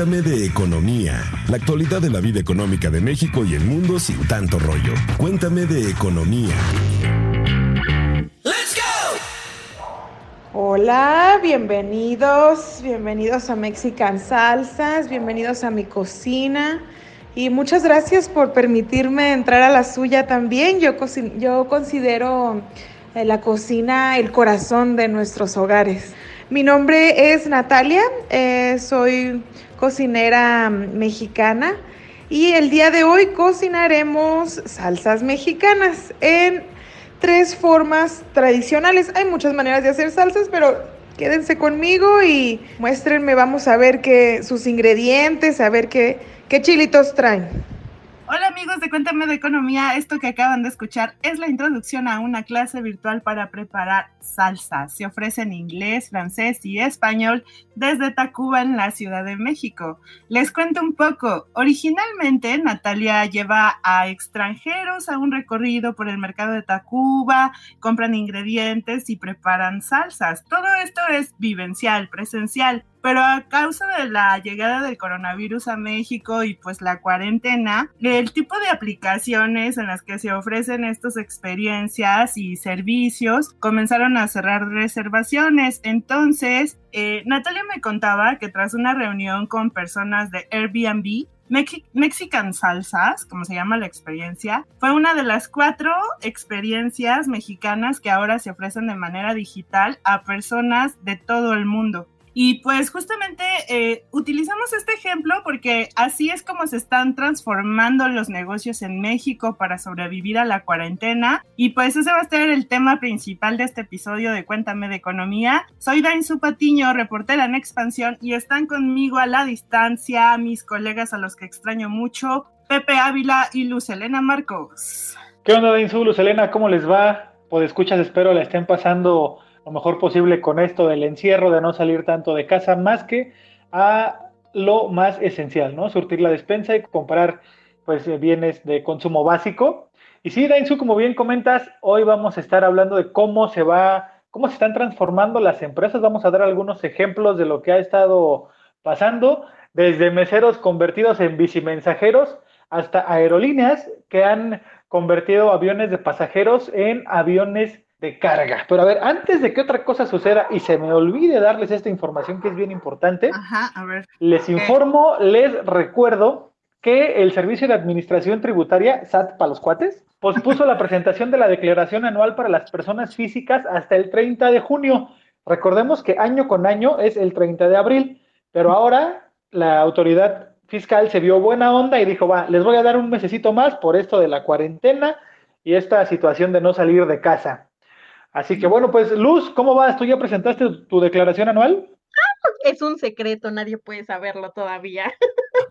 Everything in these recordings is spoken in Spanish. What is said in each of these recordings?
Cuéntame de economía, la actualidad de la vida económica de México y el mundo sin tanto rollo. Cuéntame de economía. Hola, bienvenidos, bienvenidos a Mexican Salsas, bienvenidos a mi cocina y muchas gracias por permitirme entrar a la suya también. Yo, yo considero eh, la cocina el corazón de nuestros hogares. Mi nombre es Natalia, eh, soy cocinera mexicana y el día de hoy cocinaremos salsas mexicanas en tres formas tradicionales. Hay muchas maneras de hacer salsas, pero quédense conmigo y muéstrenme, vamos a ver qué sus ingredientes, a ver qué, qué chilitos traen. Hola amigos de Cuéntame de Economía, esto que acaban de escuchar es la introducción a una clase virtual para preparar salsa. Se ofrece en inglés, francés y español desde Tacuba en la Ciudad de México. Les cuento un poco. Originalmente Natalia lleva a extranjeros a un recorrido por el mercado de Tacuba, compran ingredientes y preparan salsas. Todo esto es vivencial, presencial. Pero a causa de la llegada del coronavirus a México y pues la cuarentena, el tipo de aplicaciones en las que se ofrecen estas experiencias y servicios comenzaron a cerrar reservaciones. Entonces, eh, Natalia me contaba que tras una reunión con personas de Airbnb, Mexican Salsas, como se llama la experiencia, fue una de las cuatro experiencias mexicanas que ahora se ofrecen de manera digital a personas de todo el mundo. Y pues justamente eh, utilizamos este ejemplo porque así es como se están transformando los negocios en México para sobrevivir a la cuarentena. Y pues ese va a ser el tema principal de este episodio de Cuéntame de Economía. Soy Dain Patiño, reportera en Expansión, y están conmigo a la distancia mis colegas a los que extraño mucho, Pepe Ávila y Luz Elena Marcos. ¿Qué onda, Dainzu? Luz Elena, ¿cómo les va? Pues escuchas, espero la estén pasando lo mejor posible con esto del encierro, de no salir tanto de casa, más que a lo más esencial, ¿no? Surtir la despensa y comprar pues eh, bienes de consumo básico. Y sí, Dainzu, como bien comentas, hoy vamos a estar hablando de cómo se va, cómo se están transformando las empresas. Vamos a dar algunos ejemplos de lo que ha estado pasando, desde meseros convertidos en bicimensajeros hasta aerolíneas que han convertido aviones de pasajeros en aviones de carga. Pero a ver, antes de que otra cosa suceda y se me olvide darles esta información que es bien importante, les informo, les recuerdo que el Servicio de Administración Tributaria, SAT para los cuates, pospuso la presentación de la declaración anual para las personas físicas hasta el 30 de junio. Recordemos que año con año es el 30 de abril, pero ahora la autoridad fiscal se vio buena onda y dijo, va, les voy a dar un mesecito más por esto de la cuarentena y esta situación de no salir de casa. Así que bueno, pues Luz, ¿cómo vas? ¿Tú ya presentaste tu declaración anual? Es un secreto, nadie puede saberlo todavía.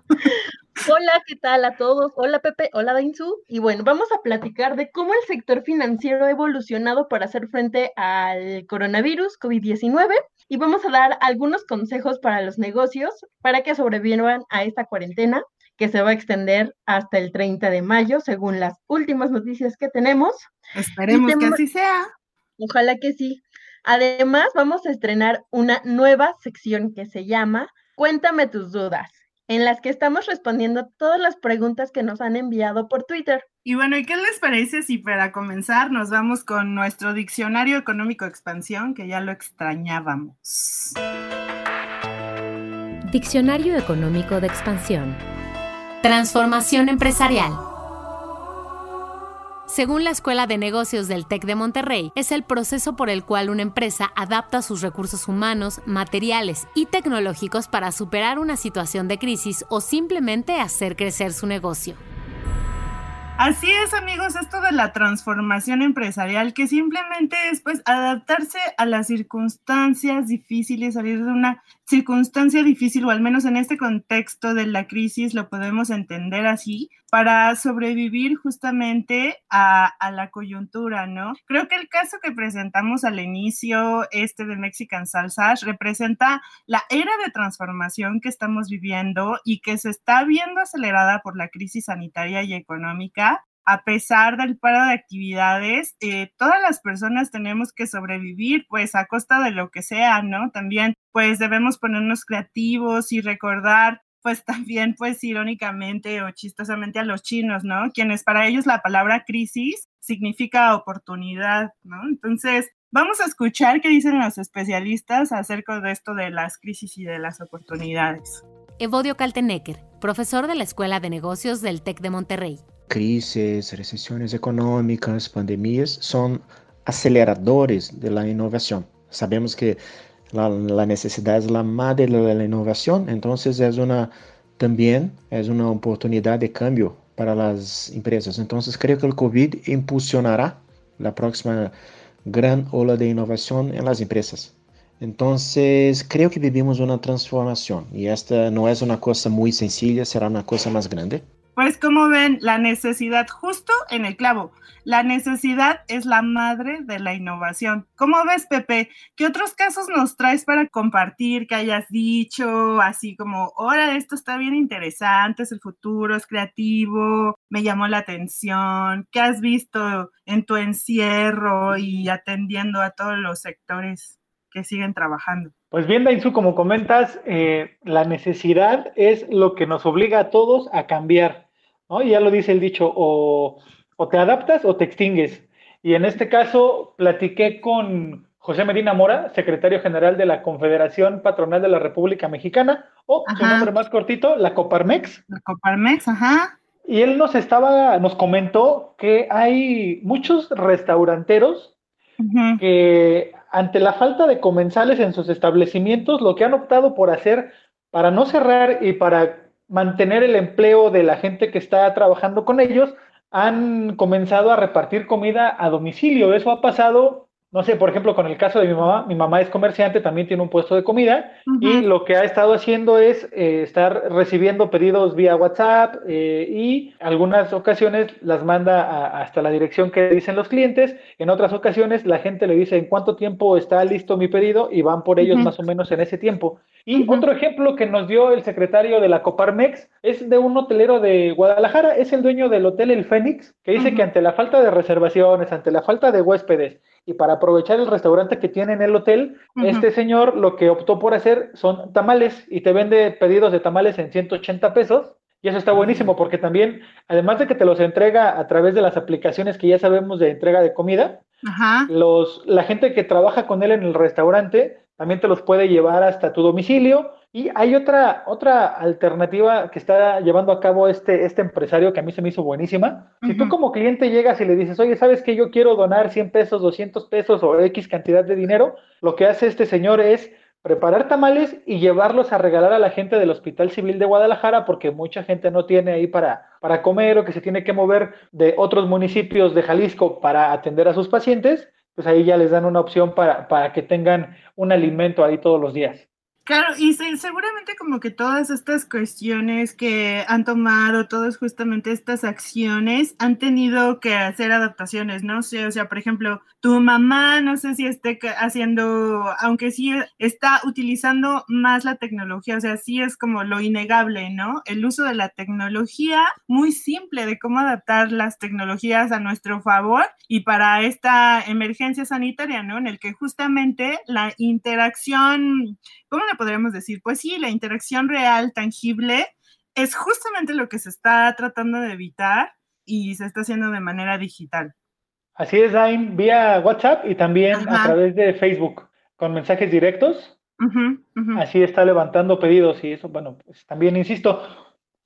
Hola, ¿qué tal a todos? Hola Pepe, hola Dainzu. Y bueno, vamos a platicar de cómo el sector financiero ha evolucionado para hacer frente al coronavirus COVID-19 y vamos a dar algunos consejos para los negocios para que sobrevivan a esta cuarentena que se va a extender hasta el 30 de mayo, según las últimas noticias que tenemos. Esperemos que así sea. Ojalá que sí. Además, vamos a estrenar una nueva sección que se llama Cuéntame tus dudas, en las que estamos respondiendo todas las preguntas que nos han enviado por Twitter. Y bueno, ¿y qué les parece si para comenzar nos vamos con nuestro diccionario económico expansión, que ya lo extrañábamos? Diccionario económico de expansión. Transformación empresarial. Según la Escuela de Negocios del TEC de Monterrey, es el proceso por el cual una empresa adapta sus recursos humanos, materiales y tecnológicos para superar una situación de crisis o simplemente hacer crecer su negocio. Así es, amigos, esto de la transformación empresarial, que simplemente es pues adaptarse a las circunstancias difíciles, salir de una circunstancia difícil, o al menos en este contexto de la crisis lo podemos entender así, para sobrevivir justamente a, la coyuntura, ¿no? Creo que el caso que presentamos al inicio, este de Mexican Salsas, representa la era de transformación que estamos viviendo y que se está viendo acelerada por la crisis sanitaria y económica a pesar del paro de actividades, eh, todas las personas tenemos que sobrevivir, pues a costa de lo que sea, ¿no? También, pues debemos ponernos creativos y recordar pues también, pues irónicamente o chistosamente a los chinos, ¿no? Quienes para ellos la palabra crisis significa oportunidad, ¿no? Entonces, vamos a escuchar qué dicen los especialistas acerca de esto de las crisis y de las oportunidades. Evodio Kaltenecker, profesor de la Escuela de Negocios del TEC de Monterrey. Crisis, recesiones económicas, pandemias son aceleradores de la innovación. Sabemos que la, la, necesidad es la madre de la innovación, entonces es una también es una oportunidad de cambio para las empresas. Entonces creo que el COVID impulsionará la próxima gran ola de innovación en las empresas. Entonces creo que vivimos una transformación y esta no es una cosa muy sencilla, será una cosa más grande. Pues como ven, la necesidad justo en el clavo. La necesidad es la madre de la innovación. ¿Cómo ves, Pepe? ¿Qué otros casos nos traes para compartir que hayas dicho así como, ahora esto está bien interesante, es el futuro, es creativo, me llamó la atención? ¿Qué has visto en tu encierro y atendiendo a todos los sectores que siguen trabajando? Pues bien, Dainzu, como comentas, eh, la necesidad es lo que nos obliga a todos a cambiar. ¿No? Y ya lo dice el dicho, o, te adaptas o te extingues. Y en este caso platiqué con José Medina Mora, secretario general de la Confederación Patronal de la República Mexicana, o su nombre más cortito, la Coparmex. La Coparmex, ajá. Y él nos estaba, nos comentó que hay muchos restauranteros que ante la falta de comensales en sus establecimientos, lo que han optado por hacer para no cerrar y para mantener el empleo de la gente que está trabajando con ellos, han comenzado a repartir comida a domicilio. Eso ha pasado no sé, por ejemplo, con el caso de mi mamá, mi mamá es comerciante, también tiene un puesto de comida y lo que ha estado haciendo es eh, estar recibiendo pedidos vía WhatsApp eh, y algunas ocasiones las manda hasta la dirección que dicen los clientes, en otras ocasiones la gente le dice en cuánto tiempo está listo mi pedido y van por ellos más o menos en ese tiempo. Y otro ejemplo que nos dio el secretario de la Coparmex es de un hotelero de Guadalajara, es el dueño del hotel El Fénix, que dice que ante la falta de reservaciones, ante la falta de huéspedes, y para aprovechar el restaurante que tiene en el hotel, este señor lo que optó por hacer son tamales y te vende pedidos de tamales en 180 pesos. Y eso está buenísimo porque también, además de que te los entrega a través de las aplicaciones que ya sabemos de entrega de comida, Los, la gente que trabaja con él en el restaurante también te los puede llevar hasta tu domicilio y hay otra, otra alternativa que está llevando a cabo este, este empresario que a mí se me hizo buenísima. Si tú como cliente llegas y le dices, oye, ¿sabes que yo quiero donar 100 pesos, 200 pesos o X cantidad de dinero? Lo que hace este señor es preparar tamales y llevarlos a regalar a la gente del Hospital Civil de Guadalajara porque mucha gente no tiene ahí para, para comer o que se tiene que mover de otros municipios de Jalisco para atender a sus pacientes, pues ahí ya les dan una opción para, para que tengan un alimento ahí todos los días. Claro, y seguramente como que todas estas cuestiones que han tomado, todas justamente estas acciones, han tenido que hacer adaptaciones, ¿no? sé, o sea, por ejemplo, tu mamá, no sé si esté haciendo, aunque sí está utilizando más la tecnología, o sea, sí es como lo innegable, ¿no? El uso de la tecnología, muy simple de cómo adaptar las tecnologías a nuestro favor y para esta emergencia sanitaria, ¿no? En el que justamente la interacción, ¿cómo le podríamos decir? Pues sí, la interacción real, tangible, es justamente lo que se está tratando de evitar y se está haciendo de manera digital. Así es, Dain, vía WhatsApp y también a través de Facebook, con mensajes directos. Así está levantando pedidos y eso, bueno, pues también insisto,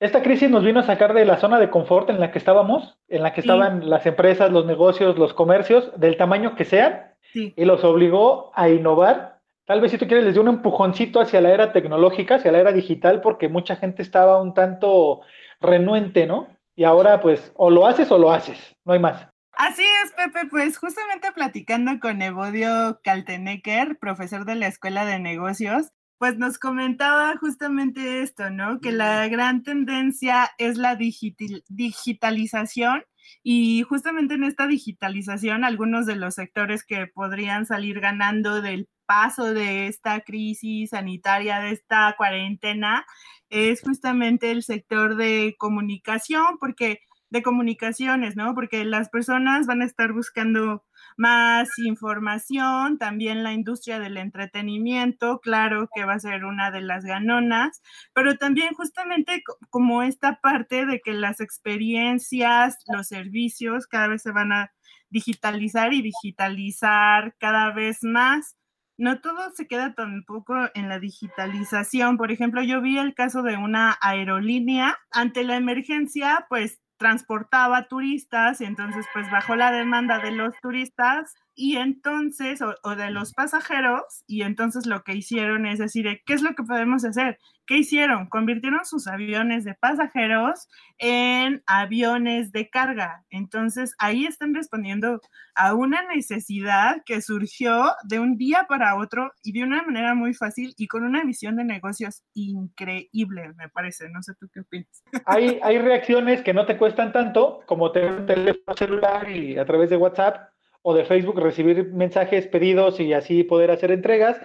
esta crisis nos vino a sacar de la zona de confort en la que estábamos, en la que estaban las empresas, los negocios, los comercios, del tamaño que sean, y los obligó a innovar Tal vez si tú quieres les dio un empujoncito hacia la era tecnológica, hacia la era digital, porque mucha gente estaba un tanto renuente, ¿no? Y ahora pues o lo haces o lo haces, no hay más. Así es, Pepe, pues justamente platicando con Evodio Kaltenecker, profesor de la Escuela de Negocios, pues nos comentaba justamente esto, ¿no? Que la gran tendencia es la digitalización y justamente en esta digitalización algunos de los sectores que podrían salir ganando del paso de esta crisis sanitaria, de esta cuarentena, es justamente el sector de comunicación, porque de comunicaciones, ¿no? Porque las personas van a estar buscando más información, también la industria del entretenimiento, claro que va a ser una de las ganonas, pero también justamente como esta parte de que las experiencias, los servicios cada vez se van a digitalizar y digitalizar cada vez más. No todo se queda tampoco en la digitalización. Por ejemplo, yo vi el caso de una aerolínea. Ante la emergencia, pues transportaba turistas y entonces pues bajó la demanda de los turistas y entonces, o, de los pasajeros, y entonces lo que hicieron es decir, ¿qué es lo que podemos hacer? ¿Qué hicieron? Convirtieron sus aviones de pasajeros en aviones de carga. Entonces, ahí están respondiendo a una necesidad que surgió de un día para otro y de una manera muy fácil y con una visión de negocios increíble, me parece. No sé tú qué opinas. Hay, hay reacciones que no te cuestan tanto como tener un teléfono celular y a través de WhatsApp o de Facebook recibir mensajes, pedidos y así poder hacer entregas.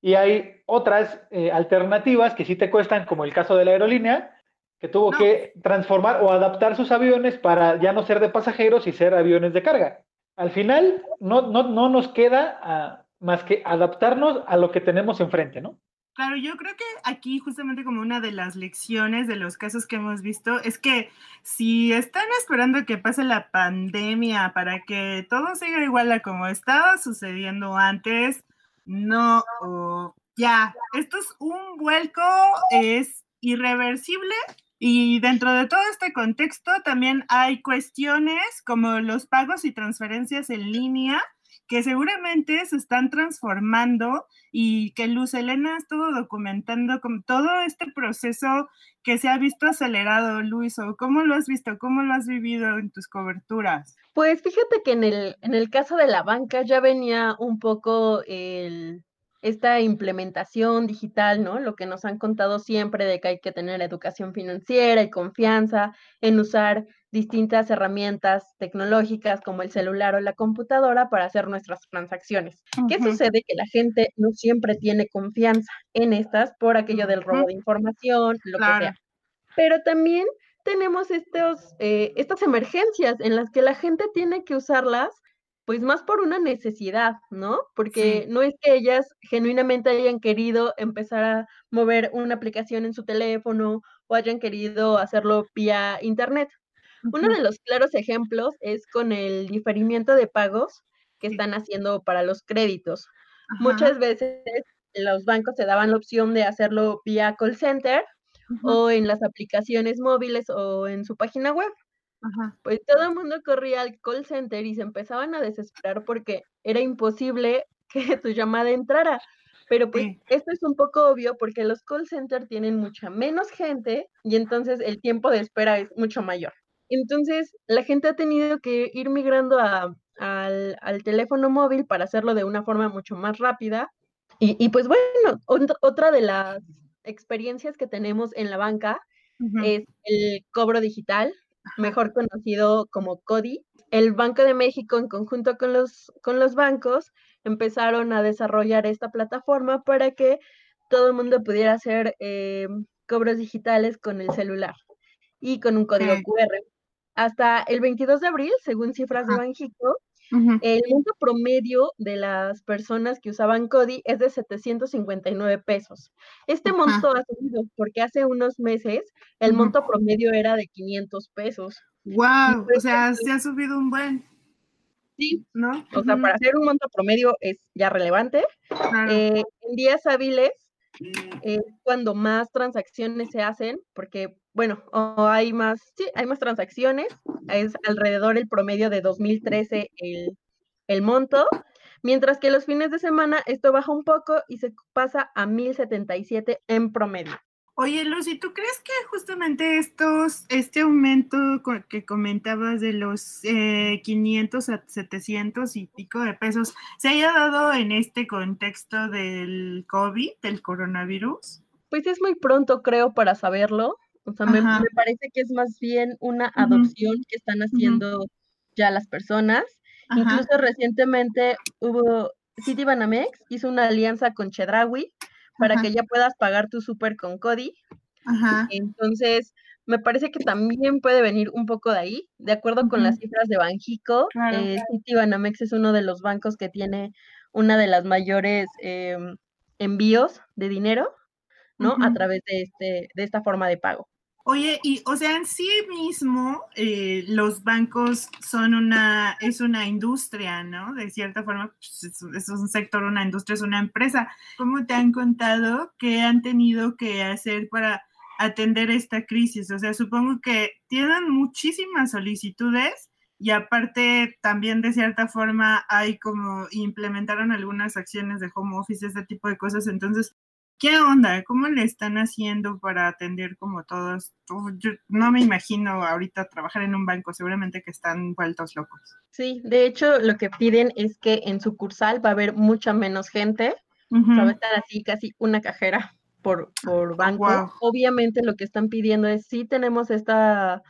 Y hay otras eh, alternativas que sí te cuestan, como el caso de la aerolínea, que tuvo que transformar o adaptar sus aviones para ya no ser de pasajeros y ser aviones de carga. Al final, no, no, no nos queda ah, más que adaptarnos a lo que tenemos enfrente, ¿no? Claro, yo creo que aquí justamente como una de las lecciones de los casos que hemos visto es que si están esperando que pase la pandemia para que todo siga igual a como estaba sucediendo antes, no, ya, esto es un vuelco, es irreversible y dentro de todo este contexto también hay cuestiones como los pagos y transferencias en línea que seguramente se están transformando y que Luz Elena ha estado documentando con todo este proceso que se ha visto acelerado, Luis, o cómo lo has visto, cómo lo has vivido en tus coberturas. Pues fíjate que en el, en el caso de la banca ya venía un poco el, esta implementación digital, ¿no? Lo que nos han contado siempre de que hay que tener educación financiera y confianza en usar distintas herramientas tecnológicas como el celular o la computadora para hacer nuestras transacciones. ¿Qué sucede? Que la gente no siempre tiene confianza en estas por aquello del robo de información, lo que sea. Pero también tenemos estos, eh, estas emergencias en las que la gente tiene que usarlas pues más por una necesidad, ¿no? Porque no es que ellas genuinamente hayan querido empezar a mover una aplicación en su teléfono o hayan querido hacerlo vía internet, uno de los claros ejemplos es con el diferimiento de pagos que están haciendo para los créditos. Muchas veces los bancos te daban la opción de hacerlo vía call center o en las aplicaciones móviles o en su página web. Pues todo el mundo corría al call center y se empezaban a desesperar porque era imposible que tu llamada entrara. Pero pues esto es un poco obvio porque los call centers tienen mucha menos gente y entonces el tiempo de espera es mucho mayor. Entonces, la gente ha tenido que ir migrando al, teléfono móvil para hacerlo de una forma mucho más rápida. Y, pues bueno, otra de las experiencias que tenemos en la banca es el cobro digital, mejor conocido como CODI. El Banco de México, en conjunto con los, con los bancos, empezaron a desarrollar esta plataforma para que todo el mundo pudiera hacer eh, cobros digitales con el celular y con un código QR. Hasta el 22 de abril, según cifras de Banjico, el monto promedio de las personas que usaban CODI es de 759 pesos. Este monto ha subido porque hace unos meses el monto promedio era de 500 pesos. ¡Wow! O sea, se ha subido un buen. Sí, ¿no? O sea, para hacer un monto promedio es ya relevante. Eh, en días hábiles es cuando más transacciones se hacen, porque bueno, o hay más, sí, hay más transacciones, es alrededor el promedio de 2013 el, el monto, mientras que los fines de semana esto baja un poco y se pasa a 1077 en promedio. Oye, Lucy, ¿tú crees que justamente estos, este aumento que comentabas de los 500 eh, a 700 y pico de pesos se haya dado en este contexto del COVID, del coronavirus? Pues es muy pronto, creo, para saberlo. O sea, me, parece que es más bien una adopción que están haciendo ya las personas. Incluso recientemente hubo, Citibanamex hizo una alianza con Chedrawi para que ya puedas pagar tu súper con Cody. Entonces, me parece que también puede venir un poco de ahí, de acuerdo con las cifras de Banjico. Claro. Eh, Citibanamex es uno de los bancos que tiene una de las mayores em, envíos de dinero, ¿no? A través de, este, de esta forma de pago. Oye, y o sea, en sí mismo eh, los bancos son una, es una industria, ¿no? De cierta forma, pues, es, es un sector, una industria, es una empresa. ¿Cómo te han contado que han tenido que hacer para atender esta crisis? O sea, supongo que tienen muchísimas solicitudes y aparte también de cierta forma hay como implementaron algunas acciones de home office, este tipo de cosas. Entonces, ¿Qué onda? ¿Cómo le están haciendo para atender como todos? Uf, Yo no me imagino ahorita trabajar en un banco, seguramente que están vueltos locos. Sí, de hecho, lo que piden es que en sucursal va a haber mucha menos gente, va a estar así casi una cajera por, por banco. guau. Obviamente lo que están pidiendo es sí tenemos esta,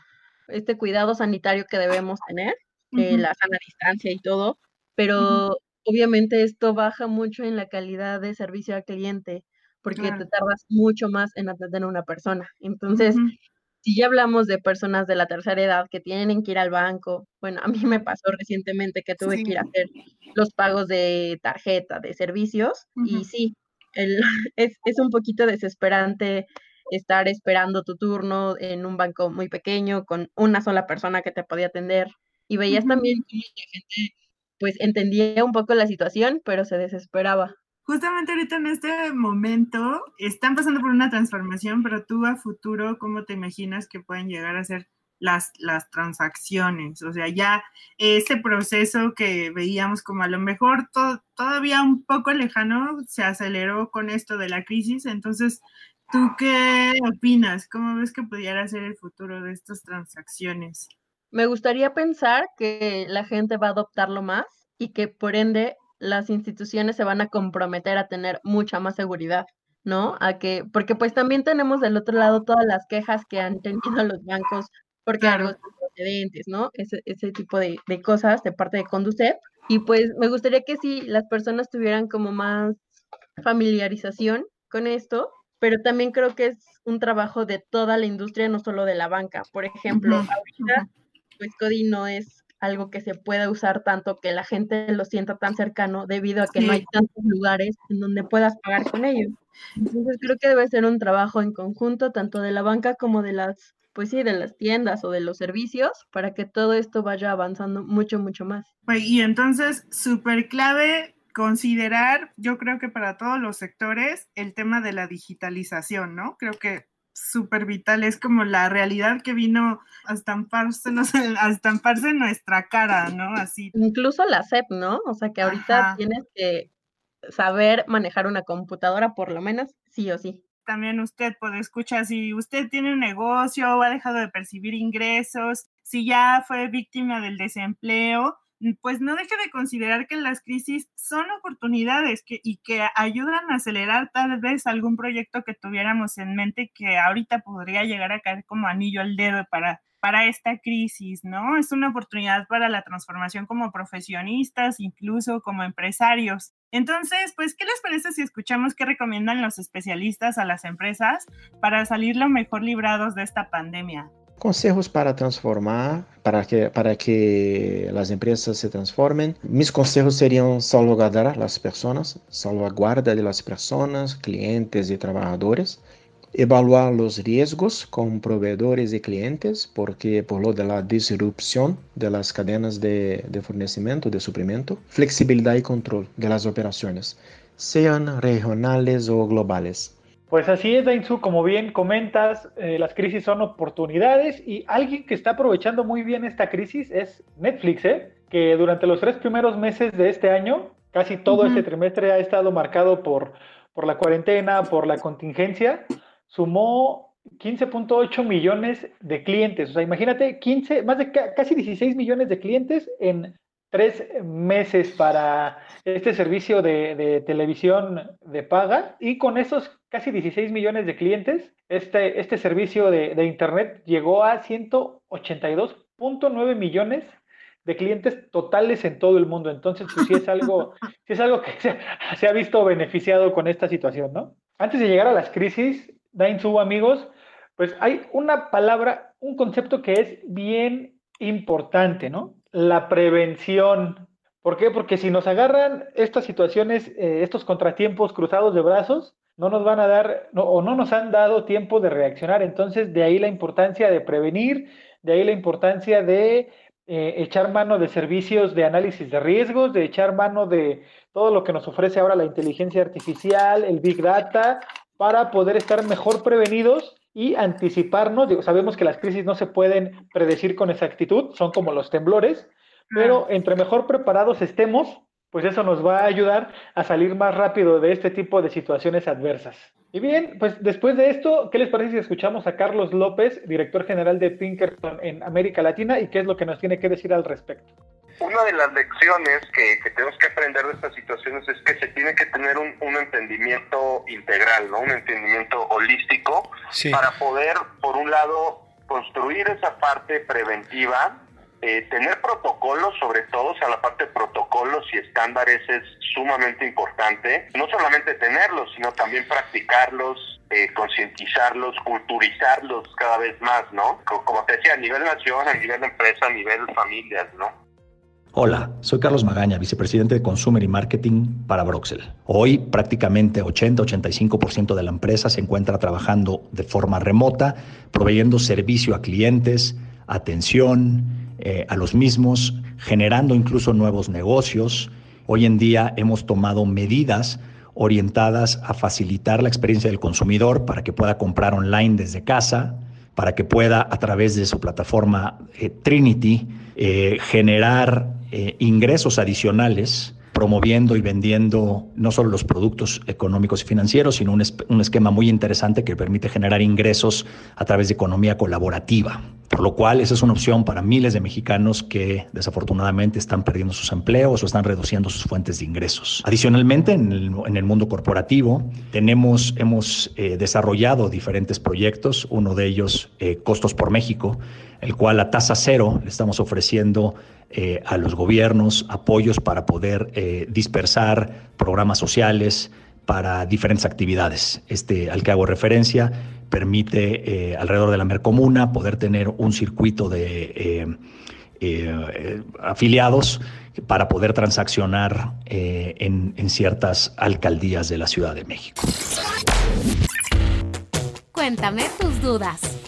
este cuidado sanitario que debemos tener, eh, la sana distancia y todo, pero obviamente esto baja mucho en la calidad de servicio al cliente, porque Claro. te tardas mucho más en atender a una persona. Entonces, si ya hablamos de personas de la tercera edad que tienen que ir al banco, bueno, a mí me pasó recientemente que tuve Sí. que ir a hacer los pagos de tarjeta, de servicios, y sí, el, es, es un poquito desesperante estar esperando tu turno en un banco muy pequeño con una sola persona que te podía atender. Y veías también cómo la gente pues entendía un poco la situación, pero se desesperaba. Justamente ahorita en este momento están pasando por una transformación, pero tú a futuro, ¿cómo te imaginas que pueden llegar a ser las, las transacciones? O sea, ya ese proceso que veíamos como a lo mejor to- todavía un poco lejano se aceleró con esto de la crisis. Entonces, ¿tú qué opinas? ¿Cómo ves que pudiera ser el futuro de estas transacciones? Me gustaría pensar que la gente va a adoptarlo más y que por ende las instituciones se van a comprometer a tener mucha más seguridad, ¿no? A que, porque pues también tenemos del otro lado todas las quejas que han tenido los bancos por Claro. procedentes, ¿no? Ese, ese tipo de, de cosas de parte de Conducep. Y pues me gustaría que sí las personas tuvieran como más familiarización con esto, pero también creo que es un trabajo de toda la industria, no solo de la banca. Por ejemplo, ahorita pues Cody no es algo que se pueda usar tanto que la gente lo sienta tan cercano debido a que no hay Sí. tantos lugares en donde puedas pagar con ellos. Entonces creo que debe ser un trabajo en conjunto tanto de la banca como de las, pues sí, de las tiendas o de los servicios para que todo esto vaya avanzando mucho, mucho más. Pues, Y entonces, súper clave considerar, yo creo que para todos los sectores, el tema de la digitalización, ¿no? Creo que súper vital, es como la realidad que vino a estamparse, no sé, a estamparse en nuestra cara, ¿no? Así. Incluso la SEP, ¿no? O sea que ahorita Ajá. tienes que saber manejar una computadora por lo menos, sí o sí. También usted puede escuchar si usted tiene un negocio o ha dejado de percibir ingresos, si ya fue víctima del desempleo, pues no deje de considerar que las crisis son oportunidades y que ayudan a acelerar tal vez algún proyecto que tuviéramos en mente que ahorita podría llegar a caer como anillo al dedo para, para esta crisis, ¿no? Es una oportunidad para la transformación como profesionistas, incluso como empresarios. Entonces, pues, ¿qué les parece si escuchamos qué recomiendan los especialistas a las empresas para salir lo mejor librados de esta pandemia? Consejos para transformar, para que, para que las empresas se transformen. Mis consejos serían salvaguardar las personas, salvaguarda de las personas, clientes y trabajadores. Evaluar los riesgos con proveedores y clientes, porque por lo de la disrupción de las cadenas de, de fornecimiento, de suprimiento. Flexibilidad y control de las operaciones, sean regionales o globales. Pues así es, Dainzu, como bien comentas, eh, las crisis son oportunidades y alguien que está aprovechando muy bien esta crisis es Netflix, ¿eh? que durante los tres primeros meses de este año, casi todo este trimestre ha estado marcado por, por la cuarentena, por la contingencia, sumó 15.8 millones de clientes. O sea, imagínate, 15, más de ca- casi 16 millones de clientes en tres meses para este servicio de, de televisión de paga y con esos casi 16 millones de clientes, este, este servicio de, de Internet llegó a 182.9 millones de clientes totales en todo el mundo. Entonces, pues sí es algo, sí es algo que se, se ha visto beneficiado con esta situación, ¿no? Antes de llegar a las crisis, Dainzu, amigos, Pues hay una palabra, un concepto que es bien importante, ¿no? La prevención. ¿Por qué? Porque si nos agarran estas situaciones, eh, estos contratiempos cruzados de brazos, no nos van a dar o no nos han dado tiempo de reaccionar. Entonces, de ahí la importancia de prevenir, de ahí la importancia de eh, echar mano de servicios de análisis de riesgos, de echar mano de todo lo que nos ofrece ahora la inteligencia artificial, el big data, para poder estar mejor prevenidos y anticiparnos. Digo, sabemos que las crisis no se pueden predecir con exactitud, son como los temblores, pero entre mejor preparados estemos, pues eso nos va a ayudar a salir más rápido de este tipo de situaciones adversas. Y bien, pues después de esto, ¿qué les parece si escuchamos a Carlos López, director general de Pinkerton en América Latina, y qué es lo que nos tiene que decir al respecto? Una de las lecciones que, tenemos que aprender de estas situaciones es que se tiene que tener un, entendimiento integral, ¿no? un entendimiento holístico, para poder, por un lado, construir esa parte preventiva eh, tener protocolos, sobre todo, o sea, la parte de protocolos y estándares es sumamente importante. No solamente tenerlos, sino también practicarlos, eh, concientizarlos, culturizarlos cada vez más, ¿no? Como te decía, a nivel nación, a nivel empresa, a nivel familias, ¿no? Hola, soy Carlos Magaña, vicepresidente de Consumer y Marketing para Broxel. Hoy prácticamente 80-85% de la empresa se encuentra trabajando de forma remota, proveyendo servicio a clientes, atención, eh, a los mismos, generando incluso nuevos negocios. Hoy en día hemos tomado medidas orientadas a facilitar la experiencia del consumidor para que pueda comprar online desde casa, para que pueda a través de su plataforma eh, Trinity eh, generar ingresos adicionales promoviendo y vendiendo no solo los productos económicos y financieros, sino un, un, esquema muy interesante que permite generar ingresos a través de economía colaborativa. Por lo cual, esa es una opción para miles de mexicanos que desafortunadamente están perdiendo sus empleos o están reduciendo sus fuentes de ingresos. Adicionalmente, en el, en el mundo corporativo, tenemos, hemos eh, desarrollado diferentes proyectos, uno de ellos eh, Costos por México, el cual a tasa cero le estamos ofreciendo eh, a los gobiernos apoyos para poder eh, dispersar programas sociales para diferentes actividades. Este al que hago referencia permite eh, alrededor de la Mercomuna poder tener un circuito de afiliados para poder transaccionar en, en ciertas alcaldías de la Ciudad de México. Cuéntame tus dudas.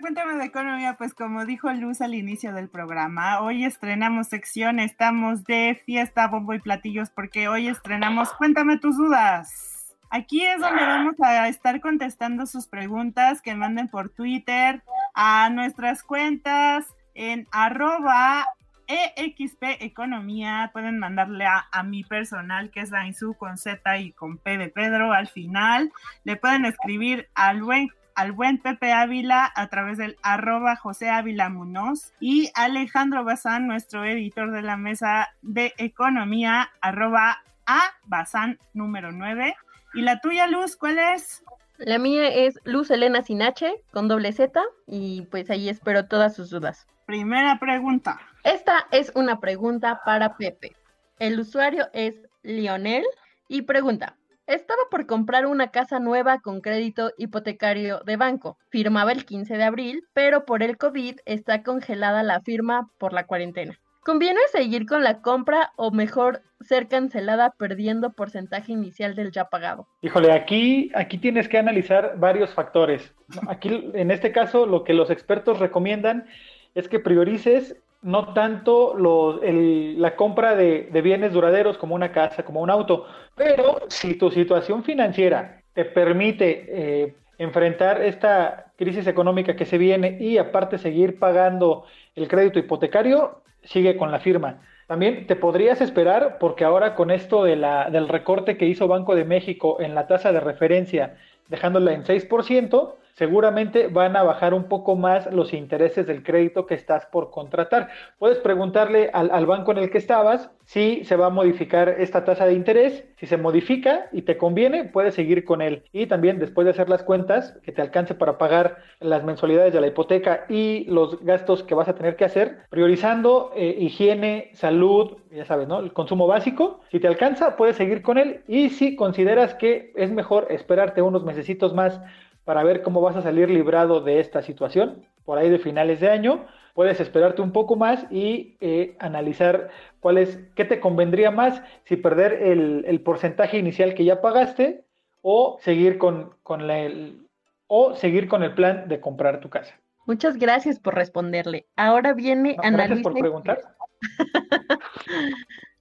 Cuéntame de Economía, pues como dijo Luz al inicio del programa, hoy estrenamos sección, estamos de fiesta, bombo y platillos, porque hoy estrenamos Cuéntame tus dudas. Aquí es donde vamos a estar contestando sus preguntas que manden por Twitter a nuestras cuentas en arroba EXP Economía. Pueden mandarle a, a, mi personal, que es Dainzu con Z y con P de Pedro al final. Le pueden escribir al buen al buen Pepe Ávila a través del arroba José Ávila Munoz y Alejandro Bazán, nuestro editor de la mesa de economía, arroba a Bazán número 9. ¿Y la tuya, Luz, cuál es? La mía es Luz Elena Sinache con doble Z y pues ahí espero todas sus dudas. Primera pregunta. Esta es una pregunta para Pepe. El usuario es Lionel y pregunta, estaba por comprar una casa nueva con crédito hipotecario de banco. Firmaba el 15 de abril, pero por el COVID está congelada la firma por la cuarentena. ¿Conviene seguir con la compra o mejor ser cancelada perdiendo porcentaje inicial del ya pagado? Híjole, aquí, aquí tienes que analizar varios factores. Aquí, en este caso, lo que los expertos recomiendan es que priorices no tanto la compra de, bienes duraderos como una casa, como un auto, pero si tu situación financiera te permite eh, enfrentar esta crisis económica que se viene y aparte seguir pagando el crédito hipotecario, sigue con la firma. También te podrías esperar porque ahora con esto del recorte que hizo Banco de México en la tasa de referencia, dejándola en 6%, seguramente van a bajar un poco más los intereses del crédito que estás por contratar. Puedes preguntarle al, al banco en el que estabas si se va a modificar esta tasa de interés. Si se modifica y te conviene, puedes seguir con él. Y también después de hacer las cuentas, que te alcance para pagar las mensualidades de la hipoteca y los gastos que vas a tener que hacer, priorizando eh, higiene, salud, ya sabes, ¿no? El consumo básico. Si te alcanza, puedes seguir con él. Y si consideras que es mejor esperarte unos mesecitos más para ver cómo vas a salir librado de esta situación, por ahí de finales de año, puedes esperarte un poco más y eh, analizar cuál es, qué te convendría más, si perder el, porcentaje inicial que ya pagaste o seguir con, con el, o seguir con el plan de comprar tu casa. Muchas gracias por responderle. Ahora viene Ana Gracias por preguntar.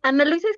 Ana Luisa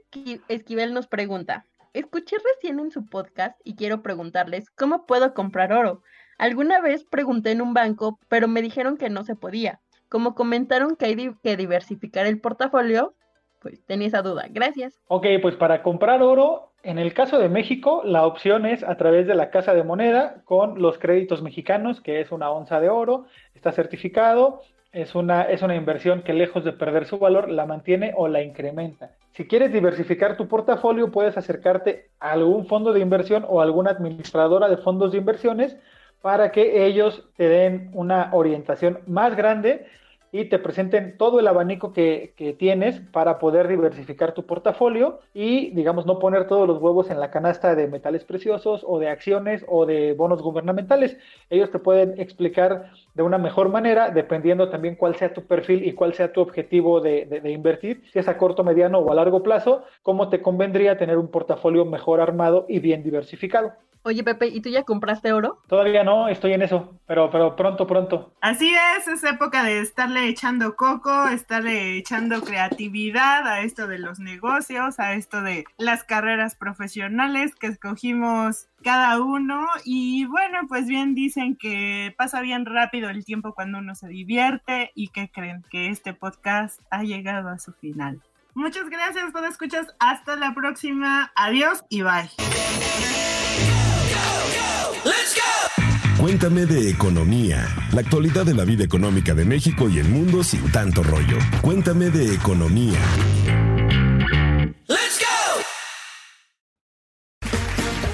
Esquivel nos pregunta, escuché recién en su podcast y quiero preguntarles, ¿cómo puedo comprar oro? Alguna vez pregunté en un banco, pero me dijeron que no se podía. Como comentaron que hay que diversificar el portafolio, pues tenía esa duda. Gracias. Ok, pues para comprar oro, en el caso de México, la opción es a través de la casa de moneda con los créditos mexicanos, que es una onza de oro, está certificado, es una, es una inversión que lejos de perder su valor, la mantiene o la incrementa. Si quieres diversificar tu portafolio, puedes acercarte a algún fondo de inversión o alguna administradora de fondos de inversiones para que ellos te den una orientación más grande y te presenten todo el abanico que, tienes para poder diversificar tu portafolio y, digamos, no poner todos los huevos en la canasta de metales preciosos o de acciones o de bonos gubernamentales. Ellos te pueden explicar de una mejor manera, dependiendo también cuál sea tu perfil y cuál sea tu objetivo de, de invertir, si es a corto, mediano o a largo plazo, cómo te convendría tener un portafolio mejor armado y bien diversificado. Oye, Pepe, ¿y tú ya compraste oro? Todavía no, estoy en eso, pero, pero pronto, pronto. Así es, es época de estarle echando coco, estarle echando creatividad a esto de los negocios, a esto de las carreras profesionales que escogimos cada uno. Y bueno, pues bien dicen que pasa bien rápido el tiempo cuando uno se divierte y que creen que este podcast ha llegado a su final. Muchas gracias por escuchar. Hasta la próxima. Adiós y bye. Cuéntame de economía, la actualidad de la vida económica de México y el mundo sin tanto rollo. Cuéntame de economía.